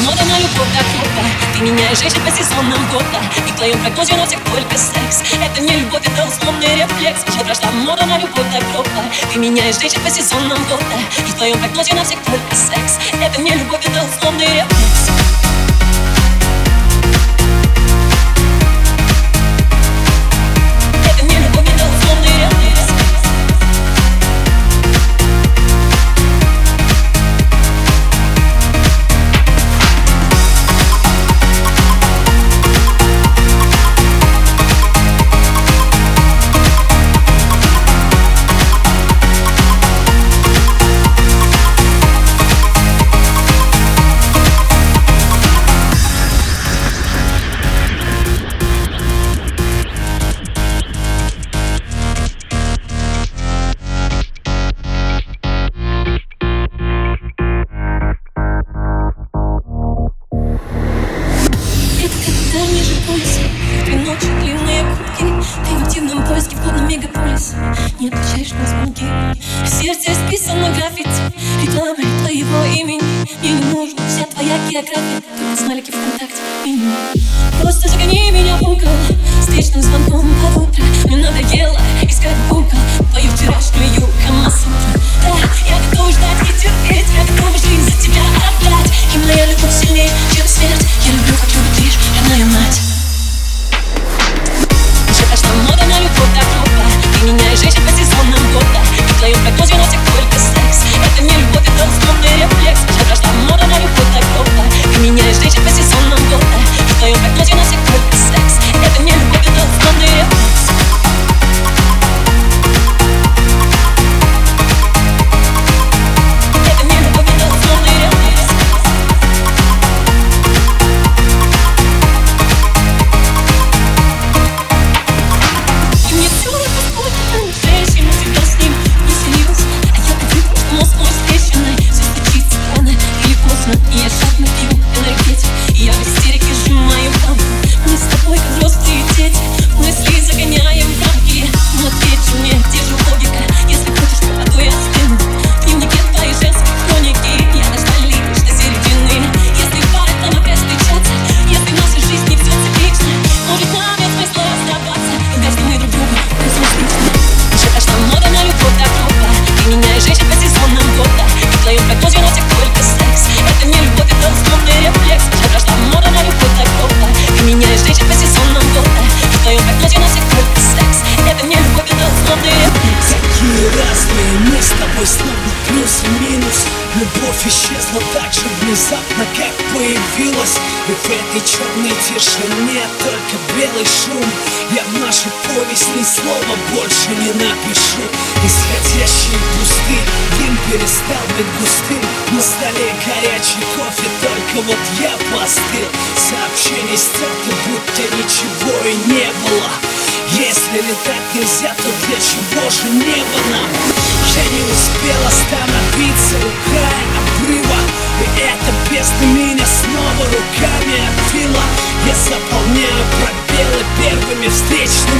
мода на любовь так круто. Ты меняешь женщин по сезонам года. И в твоем прогнозе у всех только секс. Это не любовь, это условный рефлекс. Уже прошла мода на любовь так круто. Ты меняешь женщин по сезонам года. И в твоем прогнозе у всех только секс. Это не любовь, это условный рефлекс В сердце списано граффити Реклама твоего имени. Мне не нужна вся твоя география Только смайлики ВКонтакте. Минимум Просто загони меня в угол Любовь исчезла так же внезапно, как появилась. И в этой черной тишине только белый шум. Я в нашу повесть ни слова больше не напишу. Исходящий пустырь, дым перестал быть густым. На столе горячий кофе, только вот я постыл. Сообщение стерты, будто ничего и не было если летать нельзя, то для чего же небо нам? Я не успел остановиться у края обрыва И это песня меня снова руками отбила Я заполняю пробелы первыми встречными